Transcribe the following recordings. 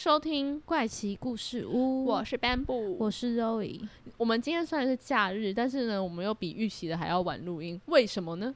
收听，怪奇故事屋，我是 Bamboo，我是 Zoe。我们今天虽然是假日，但是呢，我们又比预期的还要晚录音，为什么呢？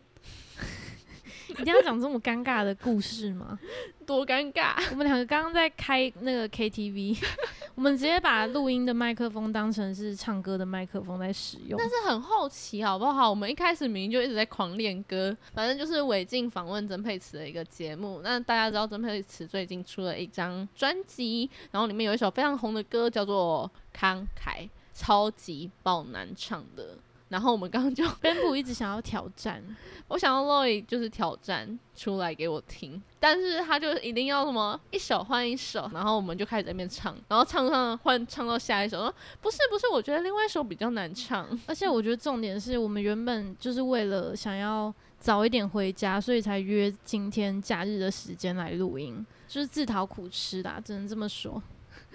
一定要讲这么尴尬的故事吗？多尴尬！我们两个刚刚在开那个 KTV，我们直接把录音的麦克风当成是唱歌的麦克风在使用。但是很好奇，好不好？我们一开始明明就一直在狂练歌，反正就是违禁访问曾沛慈的一个节目。那大家知道曾沛慈最近出了一张专辑，然后里面有一首非常红的歌，叫做《慷慨》，超级爆难唱的。然后我们刚刚就 边部一直想要挑战，我想要 Loy 就是挑战出来给我听，但是他就一定要什么一首换一首，然后我们就开始在那边唱，然后唱唱换唱到下一首，说不是不是，我觉得另外一首比较难唱，而且我觉得重点是我们原本就是为了想要早一点回家，所以才约今天假日的时间来录音，就是自讨苦吃的，只能这么说。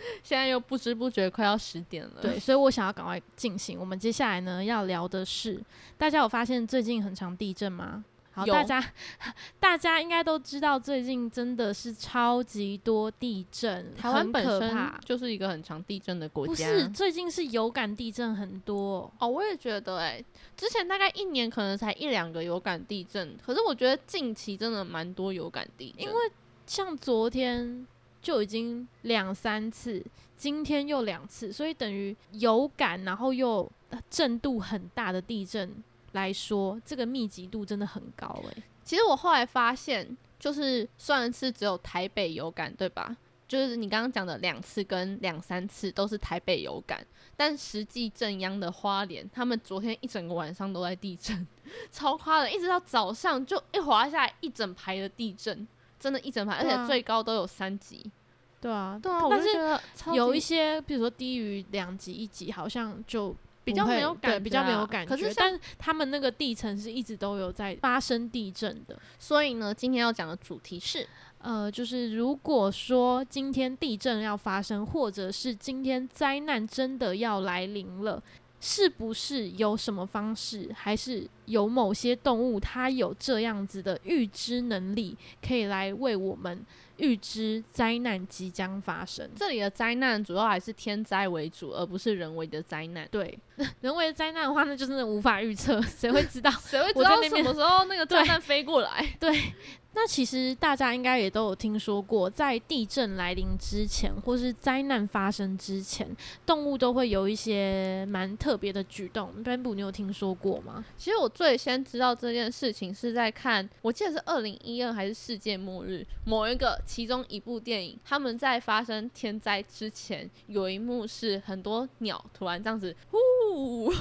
现在又不知不觉快要十点了，对，所以我想要赶快进行。我们接下来呢要聊的是，大家有发现最近很长地震吗？好，大家 大家应该都知道，最近真的是超级多地震，台湾本身，就是一个很长地震的国家。不是，最近是有感地震很多哦。我也觉得，哎，之前大概一年可能才一两个有感地震，可是我觉得近期真的蛮多有感地震，因为像昨天。就已经两三次，今天又两次，所以等于有感，然后又震度很大的地震来说，这个密集度真的很高诶。其实我后来发现，就是算是只有台北有感，对吧？就是你刚刚讲的两次跟两三次都是台北有感，但实际震央的花莲，他们昨天一整个晚上都在地震，超夸的，一直到早上就一滑下来一整排的地震。真的，一整排，而且最高都有三级。对啊，对啊，但是有一些，比如说低于两级、一级，好像就比较没有感，比较没有感觉。可是，但他们那个地层是一直都有在发生地震的。所以呢，今天要讲的主题是，呃，就是如果说今天地震要发生，或者是今天灾难真的要来临了。是不是有什么方式，还是有某些动物它有这样子的预知能力，可以来为我们预知灾难即将发生？这里的灾难主要还是天灾为主，而不是人为的灾难。对，人为的灾难的话，那就是无法预测，谁会知道？谁会知道什么时候那个 灾难飞过来？对。那其实大家应该也都有听说过，在地震来临之前，或是灾难发生之前，动物都会有一些蛮特别的举动。Bamboo，你有听说过吗？其实我最先知道这件事情是在看，我记得是二零一二还是世界末日某一个其中一部电影，他们在发生天灾之前，有一幕是很多鸟突然这样子呼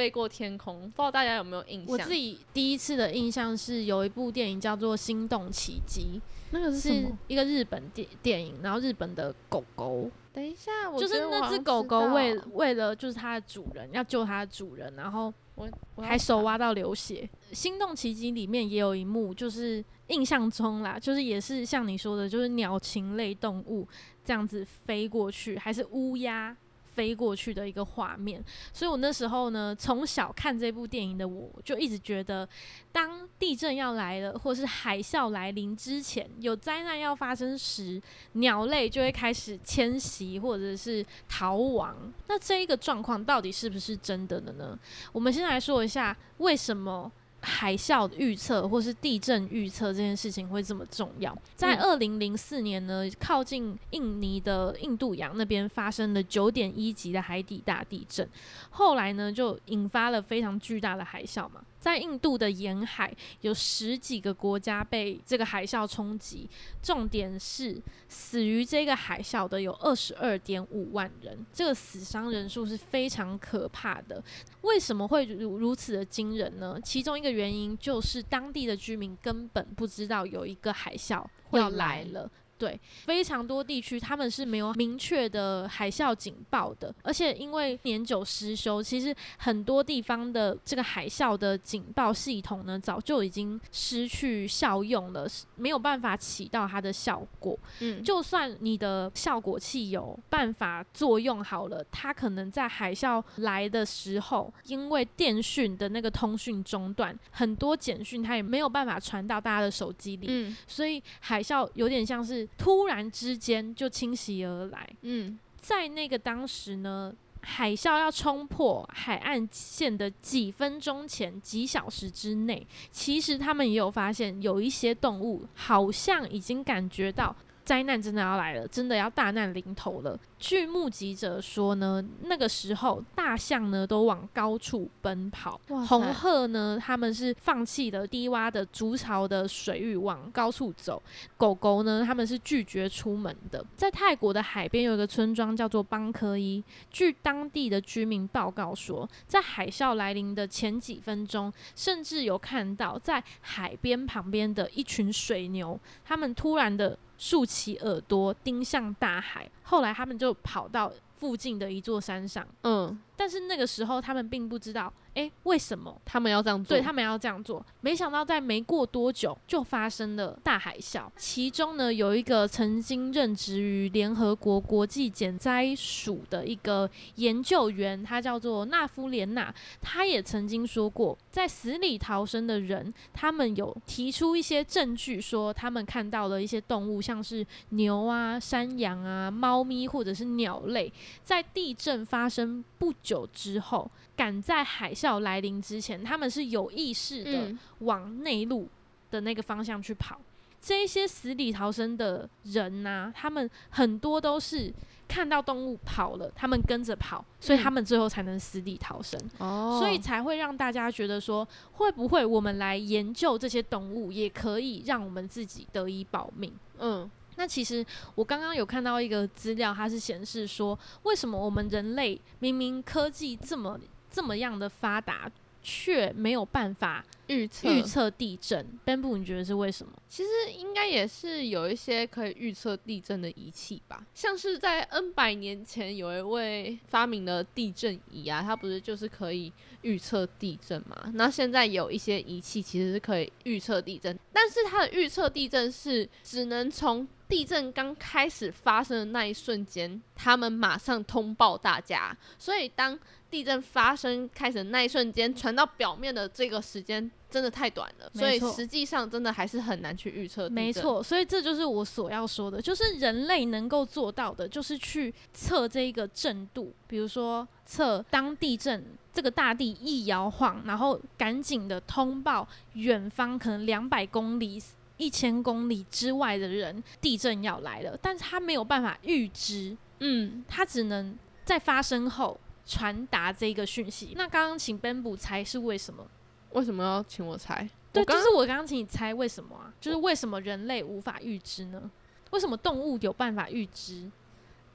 飞过天空，不知道大家有没有印象？我自己第一次的印象是有一部电影叫做《》。心动奇迹，那个是一个日本电电影，然后日本的狗狗，等一下，我就是那只狗狗为为了就是它的主人要救它的主人，然后我还手挖到流血。心动奇迹里面也有一幕，就是印象中啦，就是也是像你说的，就是鸟禽类动物这样子飞过去，还是乌鸦。飞过去的一个画面，所以我那时候呢，从小看这部电影的我，就一直觉得，当地震要来了，或是海啸来临之前，有灾难要发生时，鸟类就会开始迁徙或者是逃亡。那这一个状况到底是不是真的的呢？我们先来说一下为什么。海啸预测或是地震预测这件事情会这么重要？在二零零四年呢，靠近印尼的印度洋那边发生了九点一级的海底大地震，后来呢就引发了非常巨大的海啸嘛。在印度的沿海，有十几个国家被这个海啸冲击。重点是，死于这个海啸的有二十二点五万人，这个死伤人数是非常可怕的。为什么会如如此的惊人呢？其中一个原因就是当地的居民根本不知道有一个海啸要来了。对，非常多地区他们是没有明确的海啸警报的，而且因为年久失修，其实很多地方的这个海啸的警报系统呢，早就已经失去效用了，没有办法起到它的效果。嗯，就算你的效果器有办法作用好了，它可能在海啸来的时候，因为电讯的那个通讯中断，很多简讯它也没有办法传到大家的手机里，嗯所以海啸有点像是突然之间就侵袭而来。嗯在那个当时呢，海啸要冲破海岸线的几分钟前、几小时之内，其实他们也有发现，有一些动物好像已经感觉到灾难真的要来了，真的要大难临头了。据目击者说呢，那个时候大象呢都往高处奔跑，红鹤呢他们是放弃了低洼的筑巢的水域往高处走，狗狗呢他们是拒绝出门的。在泰国的海边有一个村庄叫做邦科伊，据当地的居民报告说，在海啸来临的前几分钟，甚至有看到在海边旁边的一群水牛，他们突然的竖起耳朵盯向大海，后来他们就跑到附近的一座山上，嗯，但是那个时候他们并不知道，诶，为什么他们要这样做，对他们要这样做，没想到在没过多久就发生了大海啸。其中呢，有一个曾经任职于联合国国际减灾署的一个研究员，他叫做纳夫莲娜，他也曾经说过，在死里逃生的人，他们有提出一些证据，说他们看到了一些动物，像是牛啊、山羊啊、猫咪或者是鸟类，在地震发生不久之后，赶在海啸来临之前，他们是有意识的嗯往内陆的那个方向去跑。这一些死里逃生的人呐、他们很多都是看到动物跑了，他们跟着跑，所以嗯他们最后才能死里逃生。哦，所以才会让大家觉得说，会不会我们来研究这些动物，也可以让我们自己得以保命？嗯那其实我刚刚有看到一个资料，它是显示说，为什么我们人类明明科技这么这么样的发达，却没有办法预测预测地震？Bamboo，你觉得是为什么？其实应该也是有一些可以预测地震的仪器吧，像是在 N 百年前有一位发明了地震仪啊，它不是就是可以预测地震嘛？那现在有一些仪器其实是可以预测地震，但是它的预测地震是只能从地震刚开始发生的那一瞬间，他们马上通报大家，所以当地震发生开始的那一瞬间传到表面的这个时间真的太短了，所以实际上真的还是很难去预测。没，错，所以这就是我所要说的，就是人类能够做到的，就是去测这一个震度，比如说测当地震这个大地一摇晃，然后赶紧的通报远方可能两百公里。一千公里之外的人，地震要来了，但是他没有办法预知，嗯，他只能在发生后传达这个讯息。那刚刚请 Ben 补猜是为什么？为什么要请我猜？对，就是我刚刚请你猜为什么啊？就是为什么人类无法预知呢？为什么动物有办法预知，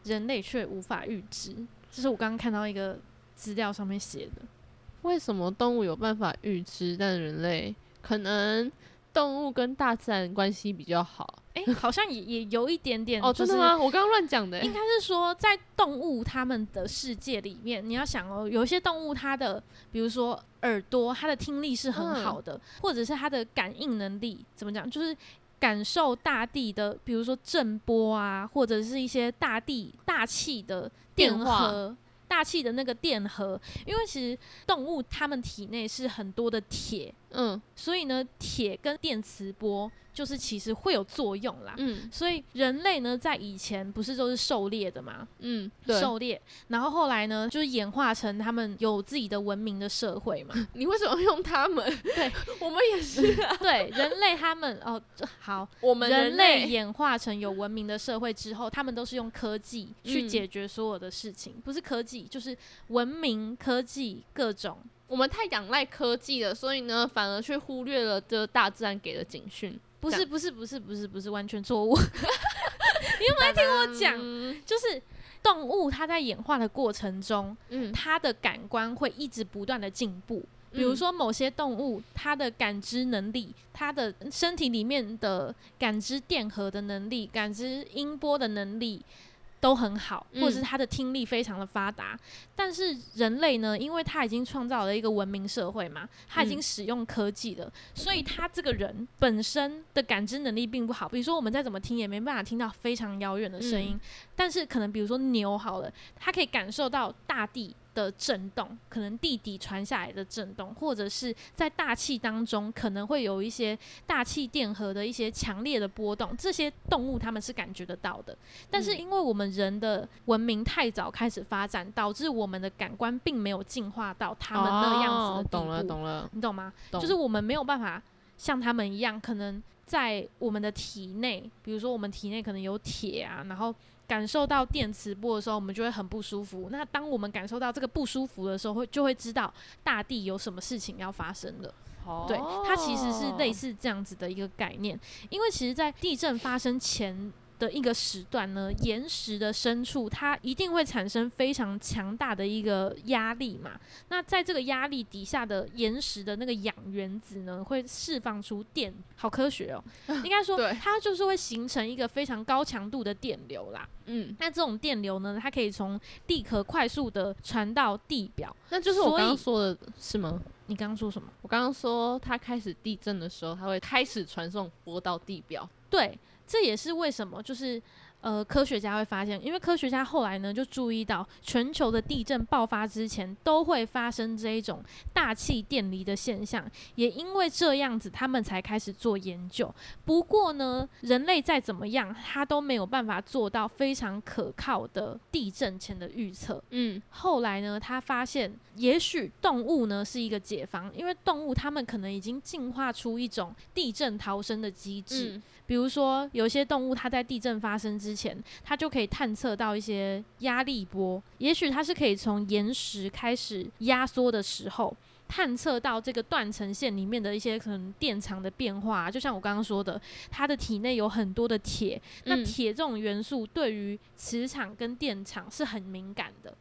人类却无法预知？这是我刚刚看到一个资料上面写的。为什么动物有办法预知，但人类可能动物跟大自然关系比较好？诶，好像也也有一点点哦，就是真的吗？我刚刚乱讲的欸。应该是说，在动物它们的世界里面，你要想哦，有一些动物它的，比如说耳朵，它的听力是很好的，或者是它的感应能力怎么讲，就是感受大地的，比如说震波啊，或者是一些大地大气的电荷。大气的那个电荷，因为其实动物它们体内是很多的铁，嗯所以呢，铁跟电磁波就是其实会有作用啦。嗯所以人类呢，在以前不是都是狩猎的嘛，嗯，对。狩猎，然后后来呢，就是演化成他们有自己的文明的社会嘛。你为什么用他们？对，我们也是啊。对，人类他们哦，这好，我们人类类演化成有文明的社会之后，他们都是用科技去嗯解决所有的事情，不是科技就是文明科技各种。我们太仰赖科技了，所以呢，反而却忽略了这大自然给的警讯。不是不是不是不是不是完全错误，你有没有听我讲？嗯就是动物它在演化的过程中，嗯它的感官会一直不断的进步，比如说某些动物，它的感知能力，它的身体里面的感知电荷的能力，感知音波的能力。都很好，或者是他的听力非常的发达，但是人类呢，因为他已经创造了一个文明社会嘛，他已经使用科技了，所以他这个人本身的感知能力并不好。比如说，我们再怎么听也没办法听到非常遥远的声音，但是可能比如说牛好了，它可以感受到大地。的震动，可能地底传下来的震动，或者是在大气当中可能会有一些大气电荷的一些强烈的波动，这些动物它们是感觉得到的。但是因为我们人的文明太早开始发展，导致我们的感官并没有进化到他们那样子的地步。懂了，懂了，你懂吗？就是我们没有办法像他们一样，可能在我们的体内，比如说我们体内可能有铁啊，然后。感受到电磁波的时候，我们就会很不舒服。那当我们感受到这个不舒服的时候，会就会知道大地有什么事情要发生了。对，它其实是类似这样子的一个概念。因为其实，在地震发生前。的一个时段呢，岩石的深处，它一定会产生非常强大的一个压力嘛。那在这个压力底下的岩石的那个氧原子呢，会释放出电，好科学哦。应该说，它就是会形成一个非常高强度的电流啦。嗯，那这种电流呢，它可以从地壳快速的传到地表。那就是我刚刚说的是吗？你刚刚说什么？我刚刚说它开始地震的时候，它会开始传送波到地表。对。这也是为什么，就是。呃，科学家会发现，因为科学家后来呢就注意到，全球的地震爆发之前都会发生这一种大气电离的现象，也因为这样子，他们才开始做研究。不过呢，人类再怎么样，他都没有办法做到非常可靠的地震前的预测。嗯，后来呢，他发现，也许动物呢是一个解方，因为动物它们可能已经进化出一种地震逃生的机制，比如说有些动物它在地震发生之前，它就可以探测到一些压力波。也许它是可以从岩石开始压缩的时候，探测到这个断层线里面的一些可能电场的变化。就像我刚刚说的，它的体内有很多的铁，那铁这种元素对于磁场跟电场是很敏感的。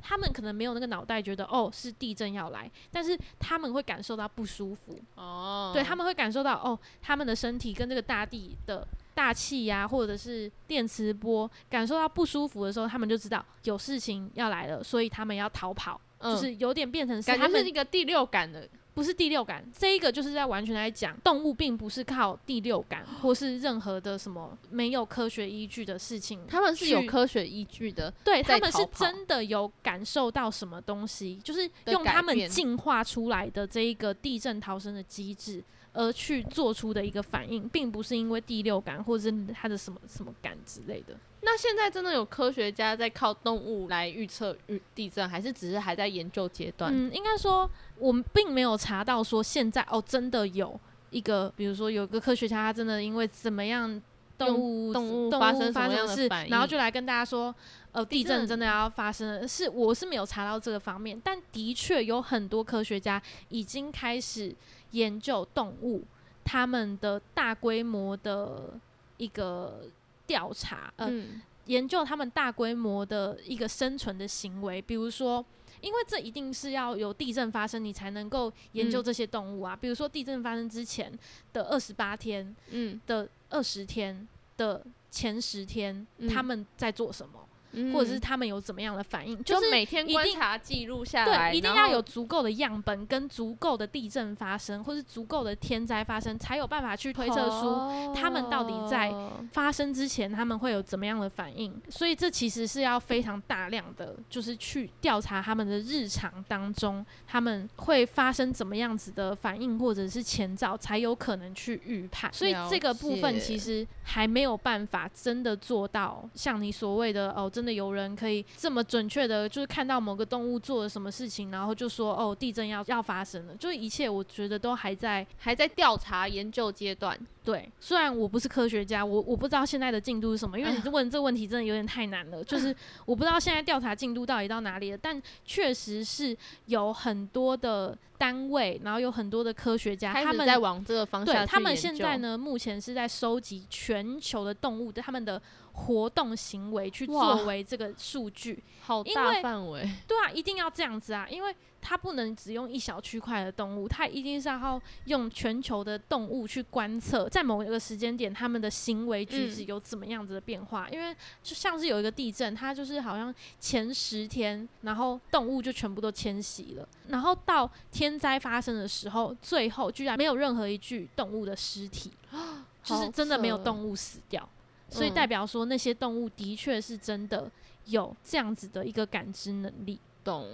他们可能没有那个脑袋，觉得哦是地震要来，但是他们会感受到不舒服。哦，对他们会感受到哦，他们的身体跟这个大地的。大气呀，或者是电磁波，感受到不舒服的时候，他们就知道有事情要来了，所以他们要逃跑，就是有点变成感觉是一个第六感的，不是第六感，这一个就是在完全来讲，动物并不是靠第六感或是任何的什么没有科学依据的事情，他们是有科学依据的，对他们是真的有感受到什么东西，就是用他们进化出来的这一个地震逃生的机制。而去做出的一个反应，并不是因为第六感或者是它的什么什么感之类的。那现在真的有科学家在靠动物来预测预地震，还是只是还在研究阶段？嗯，应该说我们并没有查到说现在哦，真的有一个，比如说有个科学家，他真的因为怎么样动物动物发生发生事，然后就来跟大家说，呃，地震真的要发生了。是我是没有查到这个方面，但的确有很多科学家已经开始。研究动物，他们的大规模的一个调查，嗯，研究他们大规模的一个生存的行为，比如说，因为这一定是要有地震发生，你才能够研究这些动物啊。比如说，地震发生之前的二十八天，嗯，的二十天的前十天，他们在做什么？或者是他们有怎么样的反应，就是每天观察记录下来，对，一定要有足够的样本跟足够的地震发生，或是足够的天灾发生，才有办法去推测出他们到底在发生之前他们会有怎么样的反应。所以这其实是要非常大量的，就是去调查他们的日常当中他们会发生怎么样子的反应，或者是前兆，才有可能去预判。所以这个部分其实还没有办法真的做到像你所谓的哦。真的有人可以这么准确的，就是看到某个动物做了什么事情，然后就说哦，地震要要发生了。就是一切，我觉得都还在还在调查研究阶段。对，虽然我不是科学家，我我不知道现在的进度是什么，因为你问这个问题真的有点太难了。就 是我不知道现在调查进度到底到哪里了，但确实是有很多的单位，然后有很多的科学家，他们在往这个方向对他们现在呢，目前是在收集全球的动物的他们的。活动行为去作为这个数据，好大范围。对啊，一定要这样子啊，因为它不能只用一小区块的动物，它一定是要用全球的动物去观测，在某一个时间点，它们的行为举止有怎么样子的变化。因为就像是有一个地震，它就是好像前十天，然后动物就全部都迁徙了，然后到天灾发生的时候，最后居然没有任何一具动物的尸体，就是真的没有动物死掉。所以代表说，那些动物的确是真的有这样子的一个感知能力。懂？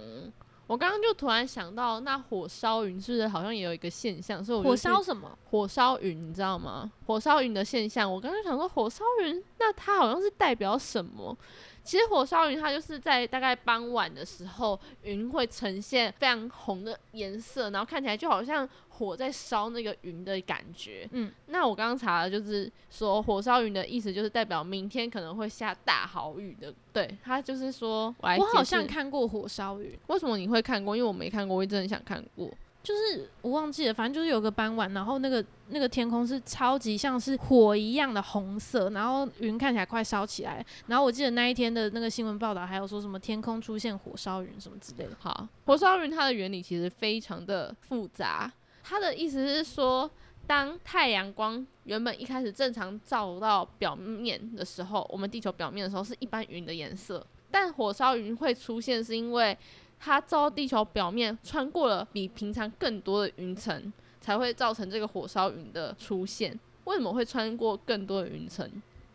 我刚刚就突然想到，那火烧云是不是好像也有一个现象？所以火烧什么？火烧云，你知道吗？火烧云的现象，我刚刚想说，火烧云，那它好像是代表什么？其实火烧云，它就是在大概傍晚的时候，云会呈现非常红的颜色，然后看起来就好像火在烧那个云的感觉。嗯，那我刚刚查了就是说，火烧云的意思就是代表明天可能会下大好雨的。对，他就是说，我好像看过火烧云，为什么你会看过？因为我没看过，我一直很想看过。就是我忘记了，反正就是有个傍晚，然后那个那个天空是超级像是火一样的红色，然后云看起来快烧起来。然后我记得那一天的那个新闻报道还有说什么天空出现火烧云什么之类的。好，火烧云它的原理其实非常的复杂，它的意思是说，当太阳光原本一开始正常照到表面的时候，我们地球表面的时候是一般云的颜色，但火烧云会出现是因为。它照地球表面穿过了比平常更多的云层，才会造成这个火烧云的出现。为什么会穿过更多的云层？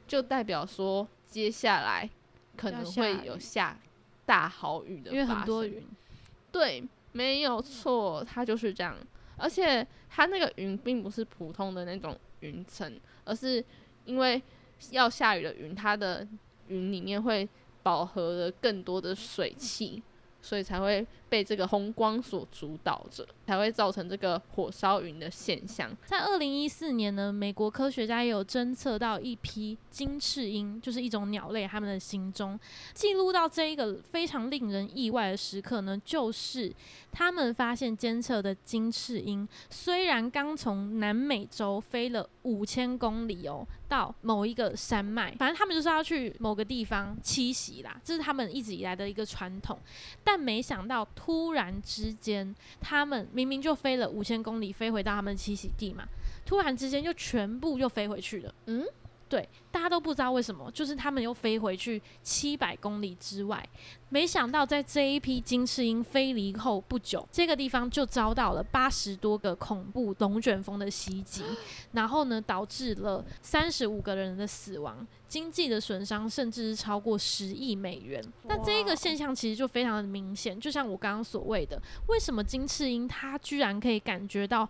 就代表说接下来可能会有下大好雨的，因为很多云。对，没有错，它就是这样。而且它那个云并不是普通的那种云层，而是因为要下雨的云，它的云里面会饱和了更多的水汽。所以才会被这个红光所主导着，才会造成这个火烧云的现象。在二零一四年呢，美国科学家也有侦测到一批金翅鹰，就是一种鸟类，它们的行踪。记录到这一个非常令人意外的时刻呢，就是他们发现监测的金翅鹰，虽然刚从南美洲飞了五千公里哦。到某一个山脉，反正他们就是要去某个地方栖息啦，这是他们一直以来的一个传统。但没想到，突然之间，他们明明就飞了五千公里，飞回到他们栖息地嘛，突然之间就全部又飞回去了。嗯。对，大家都不知道为什么，就是他们又飞回去七百公里之外，没想到在这一批金翅鹰飞离后不久，这个地方就遭到了八十多个恐怖龙卷风的袭击，然后呢，导致了三十五个人的死亡，经济的损伤甚至是超过十亿美元。那这一个现象其实就非常的明显，就像我刚刚所谓的，为什么金翅鹰它居然可以感觉到？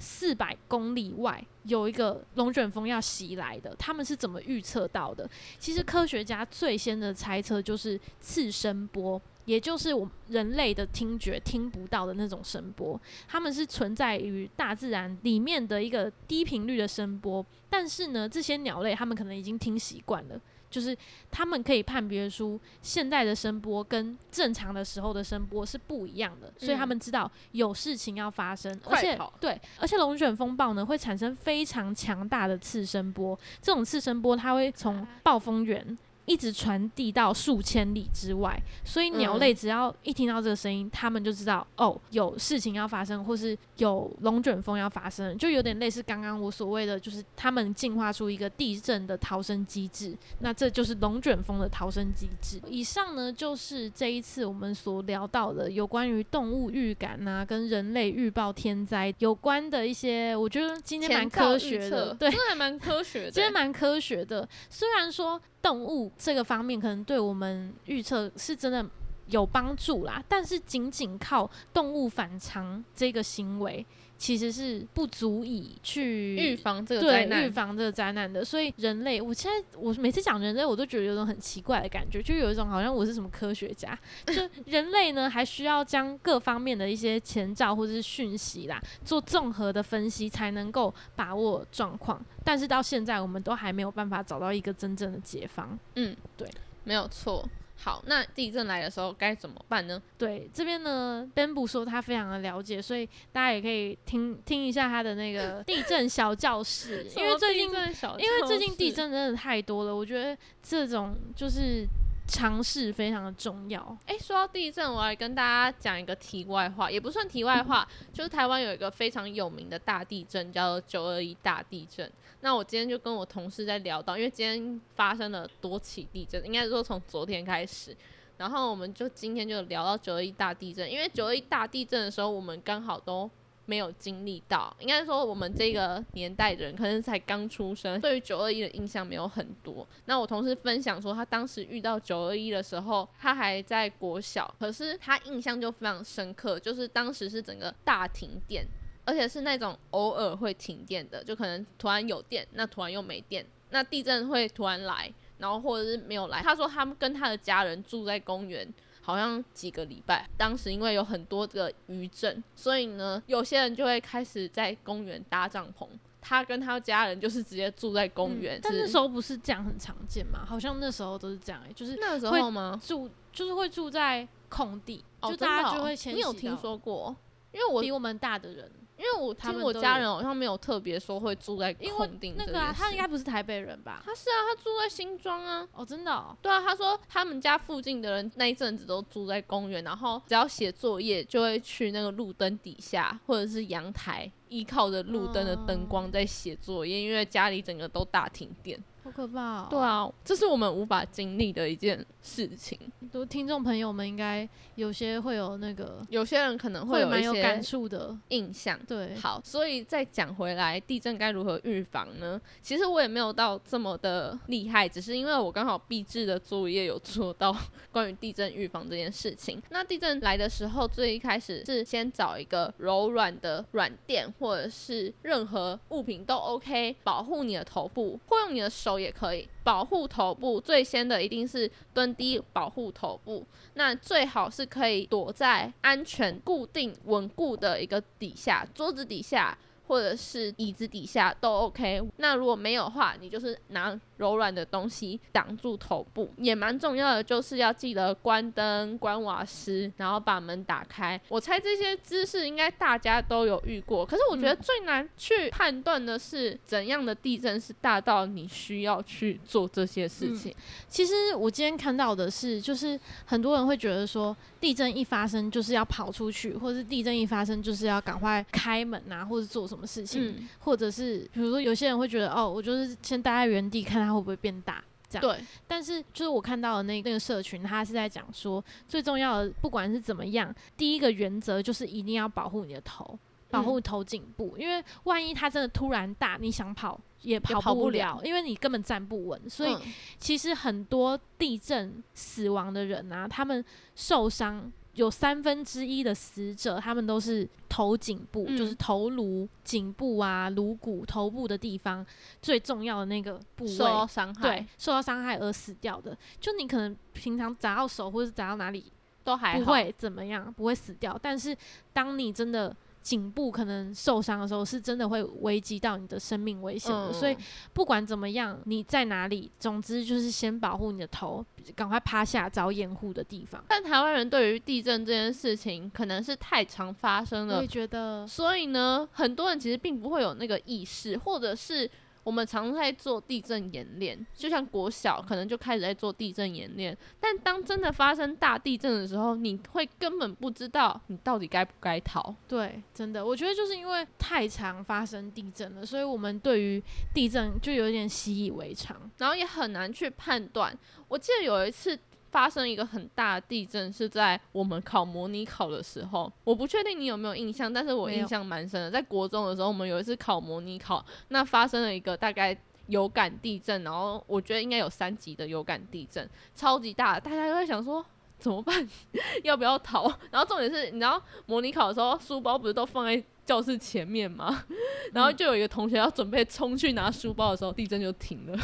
四百公里外有一个龙卷风要袭来的，他们是怎么预测到的？其实科学家最先的猜测就是次声波，也就是我们人类的听觉听不到的那种声波，他们是存在于大自然里面的一个低频率的声波。但是呢，这些鸟类他们可能已经听习惯了。就是他们可以判别出现在的声波跟正常的时候的声波是不一样的，所以他们知道有事情要发生，而且对，而且龙卷风暴呢会产生非常强大的次声波，这种次声波它会从暴风源。一直传递到数千里之外，所以鸟类只要一听到这个声音，他们就知道哦，有事情要发生，或是有龙卷风要发生，就有点类似刚刚我所谓的，就是他们进化出一个地震的逃生机制。那这就是龙卷风的逃生机制。以上呢，就是这一次我们所聊到的有关于动物预感呐，跟人类预报天灾有关的一些，我觉得今天蛮科学的，对，真的蛮科学的，今天蛮科学的。虽然说。动物这个方面可能对我们预测是真的有帮助啦，但是仅仅靠动物反常这个行为。其实是不足以去预防这个灾难，预防这个灾难的。所以人类，我现在我每次讲人类，我都觉得有种很奇怪的感觉，就有一种好像我是什么科学家。就人类呢，还需要将各方面的一些前兆或者是讯息啦，做综合的分析，才能够把握状况。但是到现在，我们都还没有办法找到一个真正的解方。嗯，对，没有错。好，那地震来的时候该怎么办呢？对，这边呢，Bamboo 说他非常的了解，所以大家也可以听听一下他的那个 地震小教室，因为最近因为最近地震真的太多了，我觉得这种就是尝试非常的重要。哎，说到地震，我来跟大家讲一个题外话，也不算题外话，就是台湾有一个非常有名的大地震，叫做九二一大地震。那我今天就跟我同事在聊到，因为今天发生了多起地震，应该说从昨天开始，然后我们就今天就聊到九二一大地震，因为九二一大地震的时候，我们刚好都没有经历到，应该说我们这个年代的人可能才刚出生，对于九二一的印象没有很多。那我同事分享说，他当时遇到九二一的时候，他还在国小，可是他印象就非常深刻，就是当时是整个大停电。而且是那种偶尔会停电的，就可能突然有电，那突然又没电，那地震会突然来，然后或者是没有来。他说他们跟他的家人住在公园，好像几个礼拜。当时因为有很多个余震，所以呢，有些人就会开始在公园搭帐篷。他跟他家人就是直接住在公园。但那时候不是这样很常见吗？好像那时候都是这样，就是那时候吗？住就是会住在空地，就大家就会迁徙。你有听说过？因为我比我们大的人。因为我听我家人好像没有特别说会住在空地那个啊，他应该不是台北人吧？他是啊，他住在新庄啊。哦，真的？对啊，他说他们家附近的人那一阵子都住在公园，然后只要写作业就会去那个路灯底下或者是阳台，依靠着路灯的灯光在写作业，因为家里整个都大停电。好可怕！对啊，这是我们无法经历的一件事情。都听众朋友们应该有些会有那个，有些人可能会有一些感触的印象。对，好，所以再讲回来，地震该如何预防呢？其实我也没有到这么的厉害，只是因为我刚好毕制的作业有做到关于地震预防这件事情。那地震来的时候，最一开始是先找一个柔软的软垫，或者是任何物品都 OK，保护你的头部，或用你的手。也可以保护头部，最先的一定是蹲低保护头部。那最好是可以躲在安全、固定、稳固的一个底下，桌子底下。或者是椅子底下都 OK。那如果没有的话，你就是拿柔软的东西挡住头部，也蛮重要的，就是要记得关灯、关瓦斯，然后把门打开。我猜这些姿势应该大家都有遇过。可是我觉得最难去判断的是怎样的地震是大到你需要去做这些事情。其实我今天看到的是，就是很多人会觉得说，地震一发生就是要跑出去，或者是地震一发生就是要赶快开门啊，或者做什么。事情，或者是比如说，有些人会觉得，哦，我就是先待在原地，看它会不会变大，这样。对。但是，就是我看到的那那个社群，他是在讲说，最重要的，不管是怎么样，第一个原则就是一定要保护你的头，保护头颈部，因为万一它真的突然大，你想跑也跑不了，因为你根本站不稳。所以，其实很多地震死亡的人啊，他们受伤。有三分之一的死者，他们都是头颈部，就是头颅、颈部啊、颅骨、头部的地方最重要的那个部位受到伤害，对，受到伤害而死掉的。就你可能平常砸到手或者砸到哪里都还不会怎么样，不会死掉。但是当你真的颈部可能受伤的时候，是真的会危及到你的生命危险的。所以不管怎么样，你在哪里，总之就是先保护你的头，赶快趴下找掩护的地方。但台湾人对于地震这件事情，可能是太常发生了，我觉得。所以呢，很多人其实并不会有那个意识，或者是。我们常在做地震演练，就像国小可能就开始在做地震演练，但当真的发生大地震的时候，你会根本不知道你到底该不该逃。对，真的，我觉得就是因为太常发生地震了，所以我们对于地震就有点习以为常，然后也很难去判断。我记得有一次。发生一个很大的地震是在我们考模拟考的时候，我不确定你有没有印象，但是我印象蛮深的。在国中的时候，我们有一次考模拟考，那发生了一个大概有感地震，然后我觉得应该有三级的有感地震，超级大，大家都在想说怎么办，要不要逃？然后重点是，你知道模拟考的时候，书包不是都放在。教室前面吗，然后就有一个同学要准备冲去拿书包的时候，地震就停了。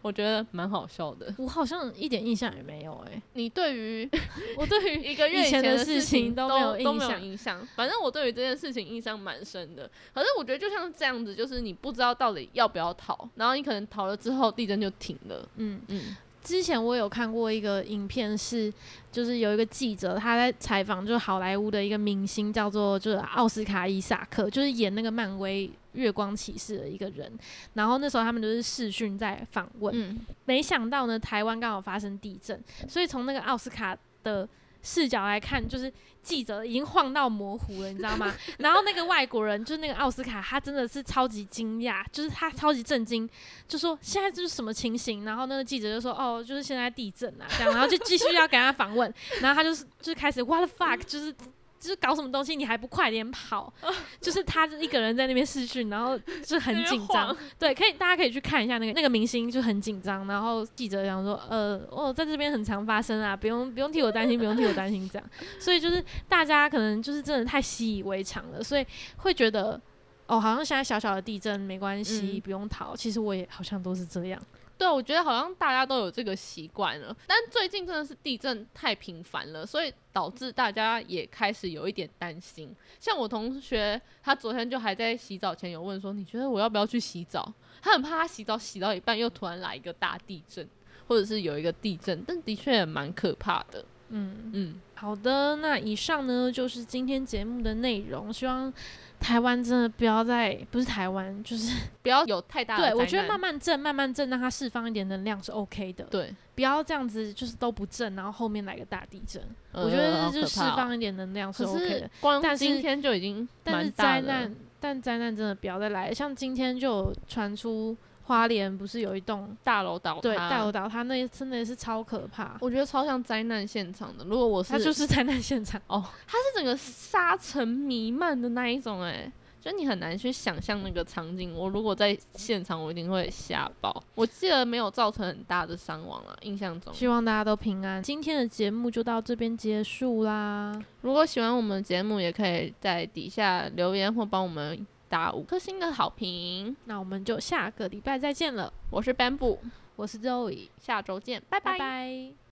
我觉得蛮好笑的。我好像一点印象也没有哎。你对于我对于一个月前的事情都没有都没有印象。反正我对于这件事情印象蛮深的。可是我觉得就像这样子，就是你不知道到底要不要逃，然后你可能逃了之后，地震就停了。嗯嗯。之前我有看过一个影片，是就是有一个记者他在采访，就是好莱坞的一个明星，叫做就是奥斯卡伊萨克，就是演那个漫威月光骑士的一个人。然后那时候他们就是视讯在访问，没想到呢，台湾刚好发生地震，所以从那个奥斯卡的。视角来看，就是记者已经晃到模糊了，你知道吗？然后那个外国人，就是那个奥斯卡，他真的是超级惊讶，就是他超级震惊，就说现在这是什么情形？然后那个记者就说：“哦，就是现在地震啊，这样。”然后就继续要给他访问，然后他就是就开始 What the fuck，就是。就是搞什么东西，你还不快点跑？就是他一个人在那边试训，然后就很紧张。对，可以，大家可以去看一下那个那个明星就很紧张。然后记者讲说：“呃，哦，在这边很常发生啊，不用不用替我担心，不用替我担心。”这样，所以就是大家可能就是真的太习以为常了，所以会觉得哦，好像现在小小的地震没关系，不用逃。其实我也好像都是这样。对，我觉得好像大家都有这个习惯了，但最近真的是地震太频繁了，所以导致大家也开始有一点担心。像我同学，他昨天就还在洗澡前有问说：“你觉得我要不要去洗澡？”他很怕他洗澡洗到一半又突然来一个大地震，或者是有一个地震，但的确也蛮可怕的。嗯嗯，好的，那以上呢就是今天节目的内容，希望。台湾真的不要再不是台湾，就是 不要有太大的。对我觉得慢慢震，慢慢震，让它释放一点能量是 OK 的。对，不要这样子，就是都不震，然后后面来个大地震。我觉得就释放一点能量是 OK 的。光今天就已经但是灾难，但灾难真的不要再来，像今天就传出。花莲不是有一栋大楼倒塌？对，大楼倒塌，那真的是超可怕。我觉得超像灾难现场的。如果我是，它就是灾难现场哦，它是整个沙尘弥漫的那一种，哎，就你很难去想象那个场景。我如果在现场，我一定会吓爆。我记得没有造成很大的伤亡啊，印象中。希望大家都平安。今天的节目就到这边结束啦。如果喜欢我们的节目，也可以在底下留言或帮我们。打五颗星的好评，那我们就下个礼拜再见了。我是 Bamboo，我是 Zoe，下周见，拜拜。